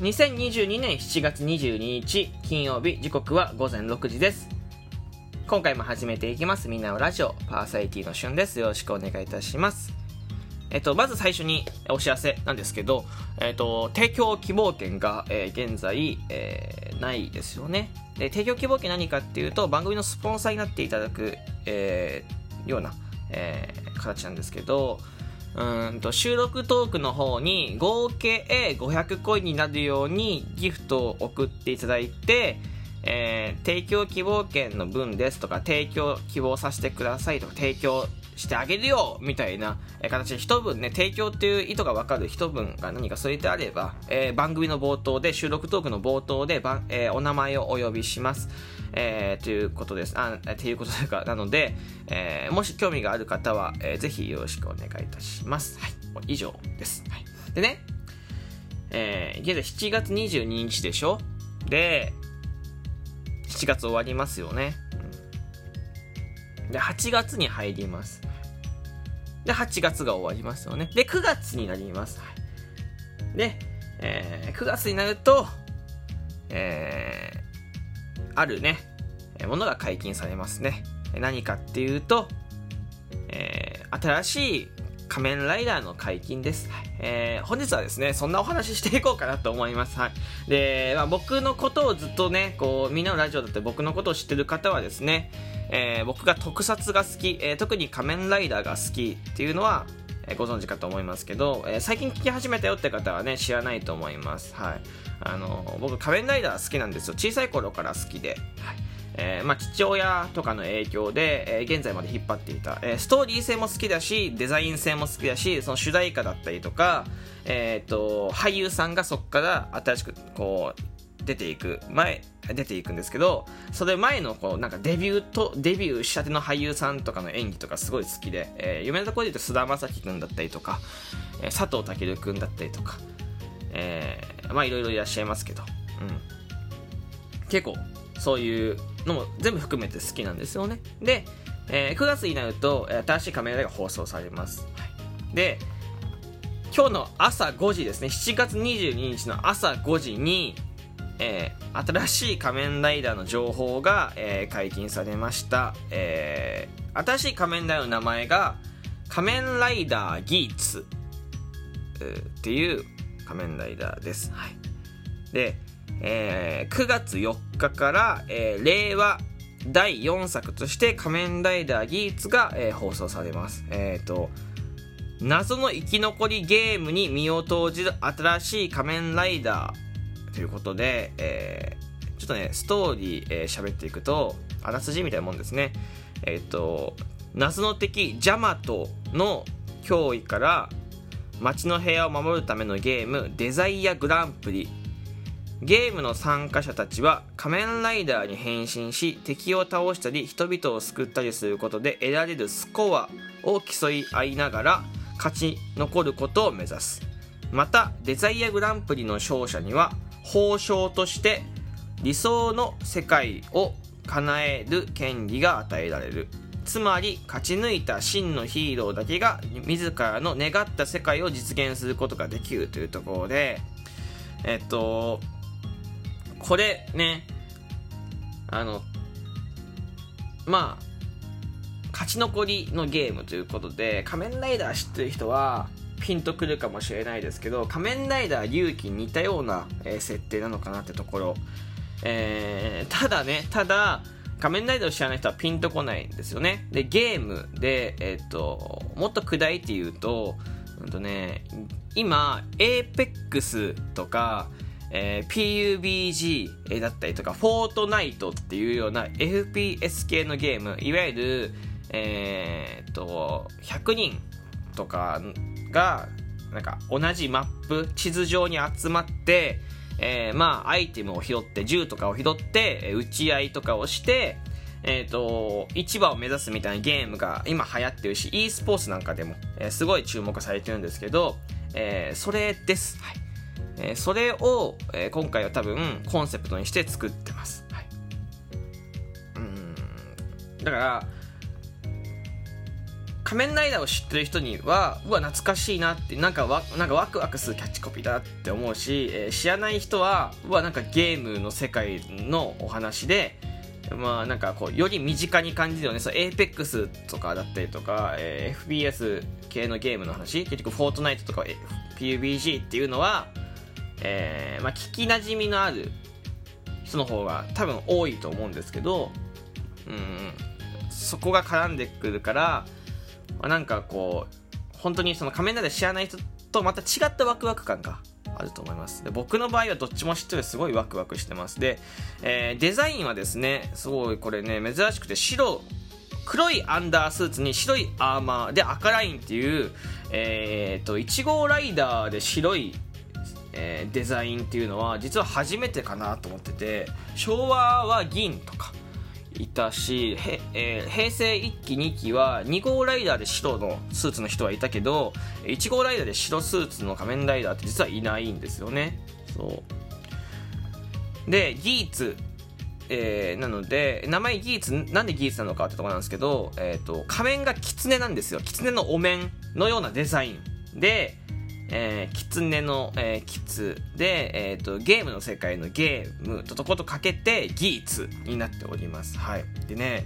2022年7月22日金曜日時刻は午前6時です。今回も始めていきます。みんなのラジオパーサイティのしゅんです。よろしくお願いいたします。えっと、まず最初にお知らせなんですけど、えっと、提供希望券が、えー、現在、えー、ないですよね。で、提供希望券何かっていうと、番組のスポンサーになっていただく、えー、ような、えー、形なんですけど、うんと収録トークの方に合計500コインになるようにギフトを送っていただいて、えー、提供希望券の分ですとか提供希望させてくださいとか提供してあげるよみたいな形で一文ね提供っていう意図が分かる一文が何か添えてあれば、えー、番組の冒頭で収録トークの冒頭で、えー、お名前をお呼びします、えー、ということです。あ、ということというか、なので、えー、もし興味がある方は、えー、ぜひよろしくお願いいたします。はい。以上です。はい。でね、えー、現在7月22日でしょ？で、7月終わりますよね。で、8月に入ります。で、8月が終わりますよね。で、9月になります。はい、で、えー、9月になると、えー、あるね、ものが解禁されますね。何かっていうと、えー、新しい仮面ライダーの解禁です。えー、本日はですね、そんなお話ししていこうかなと思います。はい。で、まあ、僕のことをずっとね、こう、みんなのラジオだって僕のことを知ってる方はですね、えー、僕が特撮が好き、えー、特に仮面ライダーが好きっていうのは、えご存知かと思いますけど、え最近聞き始めたよって方はね、知らないと思います。はい。あの、僕仮面ライダー好きなんですよ。小さい頃から好きで。はい。えー、まあ、父親とかの影響で、えー、現在まで引っ張っていた、えー、ストーリー性も好きだしデザイン性も好きだしその主題歌だったりとか、えーと、俳優さんがそこから新しくこう出ていく前出ていくんですけどそれ前のこうなんかデビューとデビューしたての俳優さんとかの演技とかすごい好きで、えー、有名なところで言うと菅田将暉君だったりとか、えー、佐藤健君だったりとか、えー、まあいろいろいらっしゃいますけど、うん、結構そういうのも全部含めて好きなんですよね。で、えー、9月になると、新しい仮面ライダーが放送されます。で、今日の朝5時ですね、7月22日の朝5時に、えー、新しい仮面ライダーの情報が、えー、解禁されました、えー、新しい仮面ライダーの名前が仮面ライダーギーツ、えー、っていう仮面ライダーです、はい、で、えー、9月4日から、えー、令和第4作として仮面ライダーギーツが、えー、放送されます。えっ、ー、と、謎の生き残りゲームに身を投じる新しい仮面ライダーということで、えー、ちょっとね、ストーリー、えー、っていくと、あらすじみたいなもんですね。えっ、ー、と、謎の敵ジャマトの脅威から街の部屋を守るためのゲームデザイアグランプリゲームの参加者たちは仮面ライダーに変身し敵を倒したり人々を救ったりすることで得られるスコアを競い合いながら勝ち残ることを目指すまたデザイアグランプリの勝者には報奨として理想の世界を叶える権利が与えられる。つまり勝ち抜いた真のヒーローだけが自らの願った世界を実現することができるというところでえっとこれね、あの、まあ、勝ち残りのゲームということで、仮面ライダー知ってる人は、ピンとくるかもしれないですけど、仮面ライダー龍騎に似たような、え、設定なのかなってところ。えー、ただね、ただ、仮面ライダーを知らない人はピンとこないんですよね。で、ゲームで、えっ、と、もっと砕いて言うと、うんとね、今、APEX とか、えー、PUBG だったりとか、フォートナイトっていうような FPS 系のゲーム、いわゆる、えー、っと、100人とかが、なんか同じマップ、地図上に集まって、えー、まあ、アイテムを拾って、銃とかを拾って、撃ち合いとかをして、えっ、ー、と、市場を目指すみたいなゲームが今流行ってるし、e スポーツなんかでも、えー、すごい注目されてるんですけど、えー、それです。はい。えー、それを、えー、今回は多分コンセプトにして作ってます、はい、うんだから仮面ライダーを知ってる人にはうわ懐かしいなってなんかわなんかワクワクするキャッチコピーだって思うし、えー、知らない人はうわなんかゲームの世界のお話でまあなんかこうより身近に感じるよね。そう APEX とかだったりとか、えー、FPS 系のゲームの話。結局フォートナイトとか PUBG っていうのは、えーまあ、聞きなじみのある人の方が多分多いと思うんですけどうん。そこが絡んでくるからまあ、なんかこう本当にその仮面ライダー知らない人とまた違ったワクワク感があると思います。で僕の場合はどっちも知っててすごいワクワクしてます。で、えー、デザインはですねすごいこれね珍しくて白黒いアンダースーツに白いアーマーで赤ラインっていうえー、と1号ライダーで白いえー、デザインっていうのは実は初めてかなと思ってて昭和は銀とかいたし、えー、平成1期2期は2号ライダーで白のスーツの人はいたけど1号ライダーで白スーツの仮面ライダーって実はいないんですよね。そう。でギーツえー、なので名前ギーツなんでギーツなのかってとこなんですけど、えーと、仮面が狐なんですよ。狐のお面のようなデザイン。でえー、キツネの、えー、キツで、えーと、ゲームの世界のゲームととことかけてギーツになっております。はい。でね、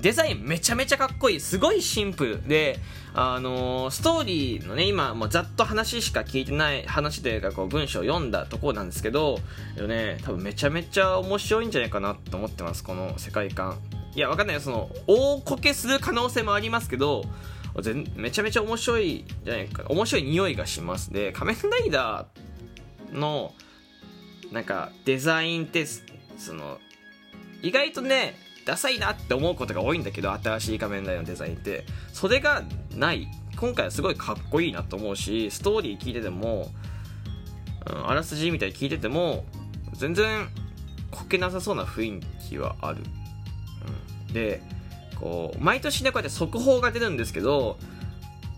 デザインめちゃめちゃかっこいい。すごいシンプルで、あのー、ストーリーのね、今、もうざっと話しか聞いてない、話というか、こう、文章を読んだところなんですけど、ね、多分めちゃめちゃ面白いんじゃないかなと思ってます、この世界観。いや、わかんない。その、大こけする可能性もありますけど、めちゃめちゃ面白いじゃないか。面白い匂いがします。で仮面ライダーのなんかデザインってその意外とねダサいなって思うことが多いんだけど新しい仮面ライダーのデザインって。それがない。今回はすごいかっこいいなと思うしストーリー聞いてても、あらすじみたいに聞いてても全然こけなさそうな雰囲気はある、うん、でこう毎年ねこうやって速報が出るんですけど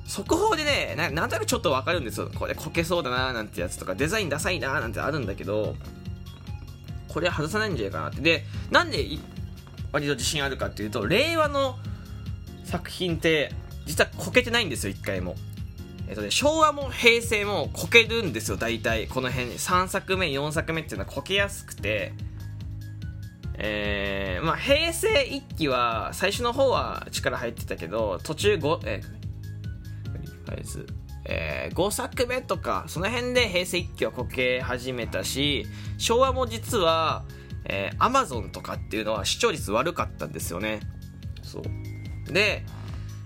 速報でねななんとなくちょっとわかるんですよ。これこけそうだななんてやつとかデザインダサいななんてあるんだけどこれは外さないんじゃないかなって。でなんで割と自信あるかっていうと令和の作品って実はこけてないんですよ1回も。えっとね、昭和も平成もこけるんですよ大体。この辺3作目4作目っていうのはこけやすくて。えー、まあ、平成1期は最初の方は力入ってたけど途中5、えー、えー、5作目とかその辺で平成1期はこけ始めたし昭和も実は、えー、Amazon とかっていうのは視聴率悪かったんですよね。そう。で、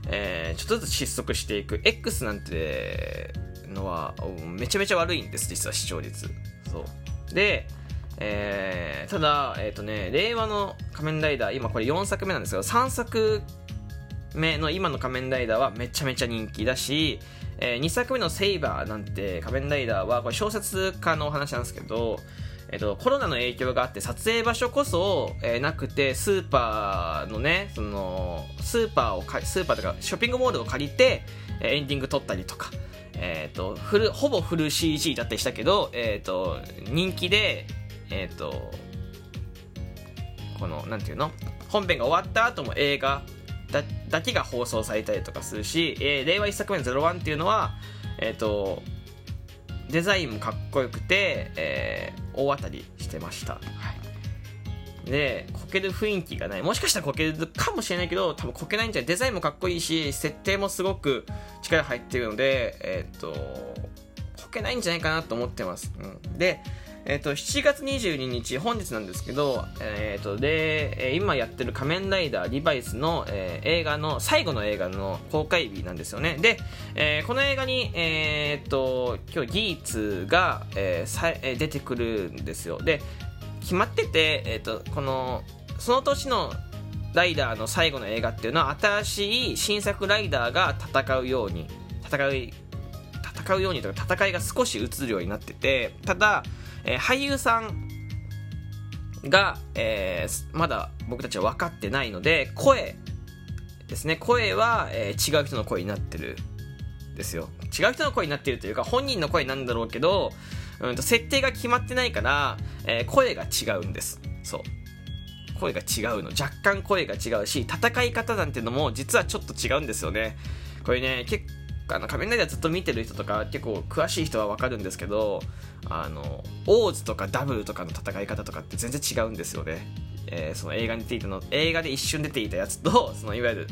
えー、ちょっとずつ失速していく。X なんてのはめちゃめちゃ悪いんです実は視聴率。そう。でえー、ただ、えっ、ー、とね、令和の仮面ライダー、今これ4作目なんですけど、3作目の今の仮面ライダーはめちゃめちゃ人気だし、えー、2作目のセイバーなんて仮面ライダーは、これ小説家のお話なんですけど、えっと、コロナの影響があって撮影場所こそ、えー、なくてスーパーのねそのスーパーをスーパーとかショッピングモールを借りて、えエンディング撮ったりとか、えーと、フルほぼフル CG だったりしたけど、えーと人気でえっ、ー、とこのなんていうの？本編が終わった後も映画だだけが放送されたりとかするし、えー、令和1作目の「01」っていうのはえっ、ー、とデザインもかっこよくて、えー、大当たりしてました、はい、でこける雰囲気がない。もしかしたらこけるかもしれないけど多分こけないんじゃない？デザインもかっこいいし設定もすごく力入ってるのでえっ、ー、とこけないんじゃないかなと思ってます、うん、でえっ、と、7月22日、本日なんですけど、えっ、と、で、今やってる仮面ライダーリバイスの、えー、映画の、最後の映画の公開日なんですよね。で、えー、この映画に、えっ、と、今日ギーツが、えーさえ出てくるんですよ。で、決まってて、えっ、と、この、その年のライダーの最後の映画っていうのは、新しい新作ライダーが戦うように、戦う、戦うようにとか、戦いが少し映るようになってて、ただ、えー、俳優さんが、えー、まだ僕たちは分かってないので声ですね。声は、えー、違う人の声になってるですよ。違う人の声になってるというか本人の声なんだろうけど、うん、と設定が決まってないから、えー、声が違うんです。そう。声が違うの。若干声が違うし戦い方なんてのも実はちょっと違うんですよね。これね結あの仮面ライダーずっと見てる人とか結構詳しい人は分かるんですけどあのオーズとかダブルとかの戦い方とかって全然違うんですよね、えー、その映画に出ていたの映画で一瞬出ていたやつと そのいわゆる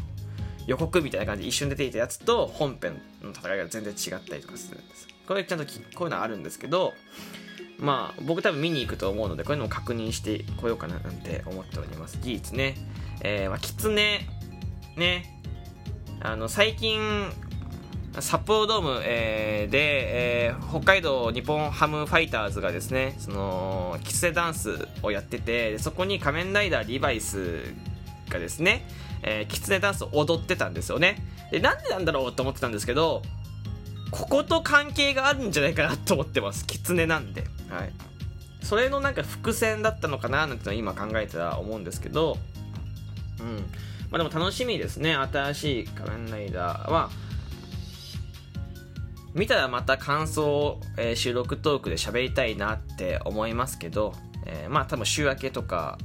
予告みたいな感じで一瞬出ていたやつと本編の戦いが全然違ったりとかするんです。これちゃんとこういうのあるんですけどまあ僕多分見に行くと思うのでこういうのも確認してこようかななんて思っております。事実ね。えー、まあ、キツネね。あの最近札幌ドーム、えー、で、えー、北海道日本ハムファイターズがですねそのキツネダンスをやっててそこに仮面ライダーリバイスがですね、えー、キツネダンスを踊ってたんですよね。でなんでなんだろうと思ってたんですけどここと関係があるんじゃないかなと思ってますキツネなんで。はい。それのなんか伏線だったのかななんてのは今考えてたら思うんですけどうん。まあでも楽しみですね。新しい仮面ライダーは見たらまた感想を、えー、収録トークで喋りたいなって思いますけど、えー、まあ多分週明けとか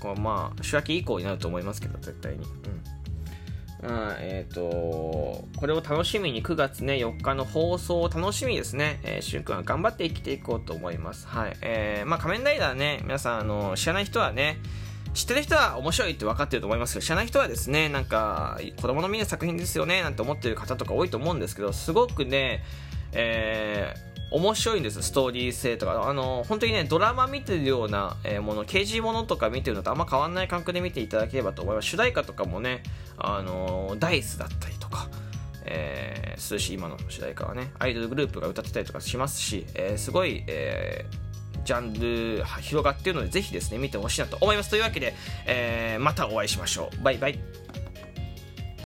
こうまあ週明け以降になると思いますけど絶対に。うん。あえっ、ー、とこれを楽しみに9月ね4日の放送を楽しみですね、えー、しゅんくんは頑張って生きていこうと思います。はい。えー、まあ仮面ライダーね皆さんあの知らない人はね知ってる人は面白いって分かってると思いますけど知らない人はですねなんか子供の見る作品ですよねなんて思ってる方とか多いと思うんですけどすごくねえー、面白いんですストーリー性とか。あの本当にねドラマ見てるような、えもの刑事ものとか見てるのとあんま変わんない感覚で見ていただければと思います。主題歌とかもねあのダイスだったりとかえー、するし今の主題歌はねアイドルグループが歌ってたりとかしますし、えー、すごい、えージャンル広がっているのでぜひですね見てほしいなと思います。というわけで、えー、またお会いしましょう。バイバイ。